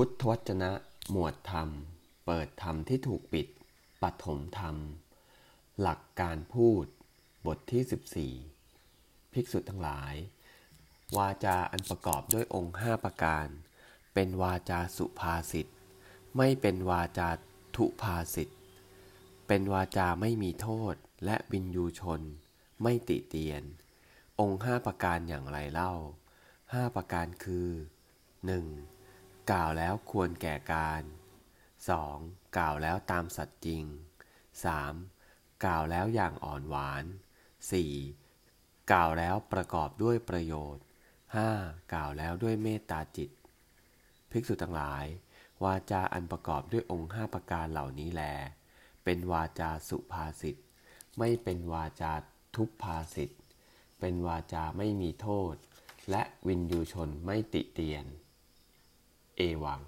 พุทธวจนะ หมวดธรรม เปิดธรรมที่ถูกปิด ปฐมธรรม หลักการพูด บทที่ 14 ภิกษุทั้งหลาย วาจาอันประกอบด้วยองค์ห้าประการ เป็นวาจาสุภาษิต ไม่เป็นวาจาทุภาษิต เป็นวาจาไม่มีโทษและวินยูชน ไม่ติเตียน องค์ห้าประการอย่างไรเล่าห้าประการคือ 1. กล่าวแล้วควรแก่การ 2. กล่าวแล้วตามสัตย์จริง 3. กล่าวแล้วอย่างอ่อนหวาน 4. กล่าวแล้วประกอบด้วยประโยชน์ 5. กล่าวแล้วด้วยเมตตาจิต ภิกษุทั้งหลาย วาจาอันประกอบด้วยองค์ห้าประการเหล่านี้แล เป็นวาจาสุภาษิต ไม่เป็นวาจาทุพภาษิต เป็นวาจาไม่มีโทษ และวินยูชนไม่ติเตียน เอวัง